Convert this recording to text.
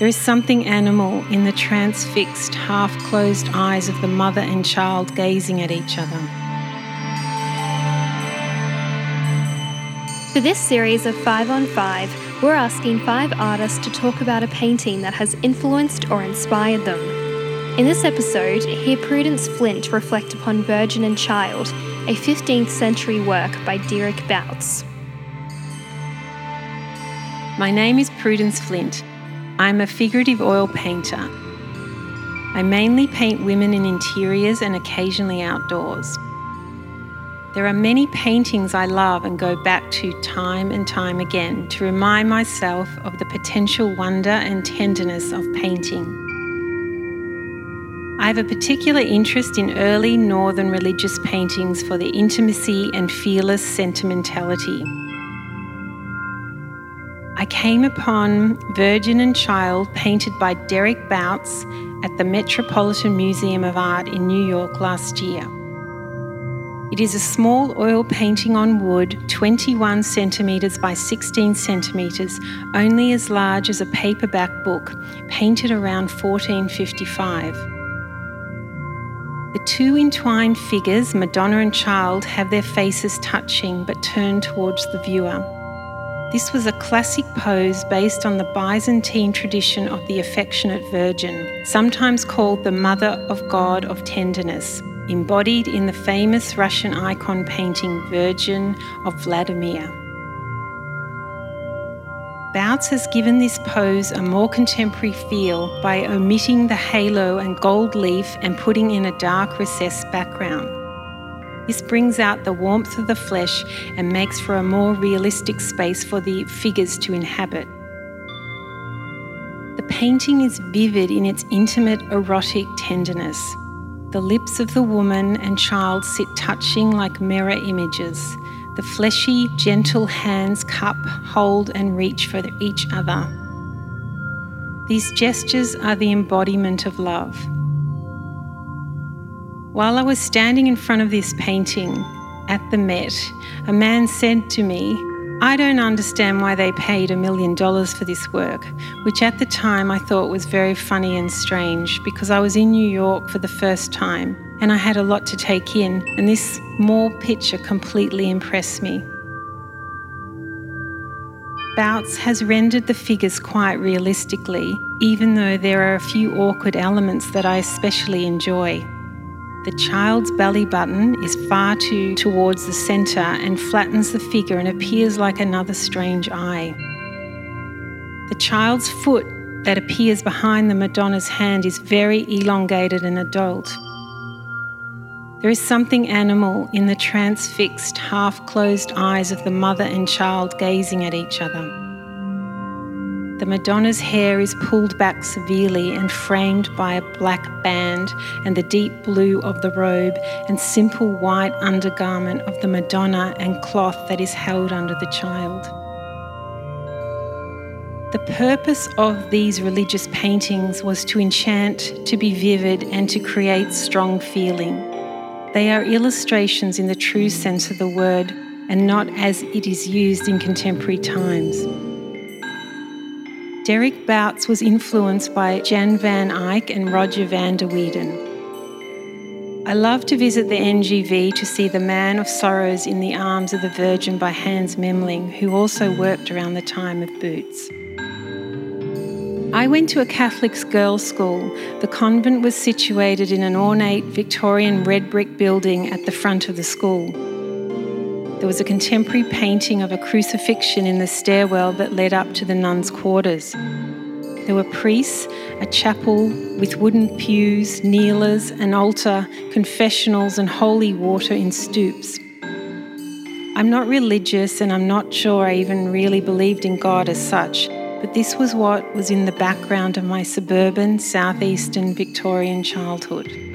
There is something animal in the transfixed, half closed eyes of the mother and child gazing at each other. For this series of 5 on 5, we're asking five artists to talk about a painting that has influenced or inspired them. In this episode, hear Prudence Flint reflect upon Virgin and Child, a 15th century work by Dieric Bouts. My name is Prudence Flint. I'm a figurative oil painter. I mainly paint women in interiors and occasionally outdoors. There are many paintings I love and go back to time and time again to remind myself of the potential wonder and tenderness of painting. I have a particular interest in early northern religious paintings for their intimacy and fearless sentimentality. I came upon Virgin and Child painted by Dieric Bouts at the Metropolitan Museum of Art in New York last year. It is a small oil painting on wood, 21 centimetres by 16 centimetres, only as large as a paperback book, painted around 1455. The two entwined figures, Madonna and Child, have their faces touching but turned towards the viewer. This was a classic pose based on the Byzantine tradition of the affectionate Virgin, sometimes called the Mother of God of Tenderness, embodied in the famous Russian icon painting Virgin of Vladimir. Bouts has given this pose a more contemporary feel by omitting the halo and gold leaf and putting in a dark recessed background. This brings out the warmth of the flesh and makes for a more realistic space for the figures to inhabit. The painting is vivid in its intimate, erotic tenderness. The lips of the woman and child sit touching like mirror images. The fleshy, gentle hands cup, hold, and reach for each other. These gestures are the embodiment of love. While I was standing in front of this painting at the Met, a man said to me, I don't understand why they paid a million dollars for this work, which at the time I thought was very funny and strange because I was in New York for the first time and I had a lot to take in, and this small picture completely impressed me. Bouts has rendered the figures quite realistically, even though there are a few awkward elements that I especially enjoy. The child's belly button is far too towards the centre and flattens the figure and appears like another strange eye. The child's foot that appears behind the Madonna's hand is very elongated and adult. There is something animal in the transfixed, half closed eyes of the mother and child gazing at each other. The Madonna's hair is pulled back severely and framed by a black band and the deep blue of the robe and simple white undergarment of the Madonna and cloth that is held under the child. The purpose of these religious paintings was to enchant, to be vivid, and to create strong feeling. They are illustrations in the true sense of the word and not as it is used in contemporary times. Dieric Bouts was influenced by Jan van Eyck and Roger van der Weyden. I love to visit the NGV to see The Man of Sorrows in the Arms of the Virgin by Hans Memling, who also worked around the time of Bouts. I went to a Catholic girls' school. The convent was situated in an ornate Victorian red brick building at the front of the school. There was a contemporary painting of a crucifixion in the stairwell that led up to the nuns' quarters. There were priests, a chapel with wooden pews, kneelers, an altar, confessionals, and holy water in stoups. I'm not religious and I'm not sure I even really believed in God as such, but this was what was in the background of my suburban, southeastern Victorian childhood.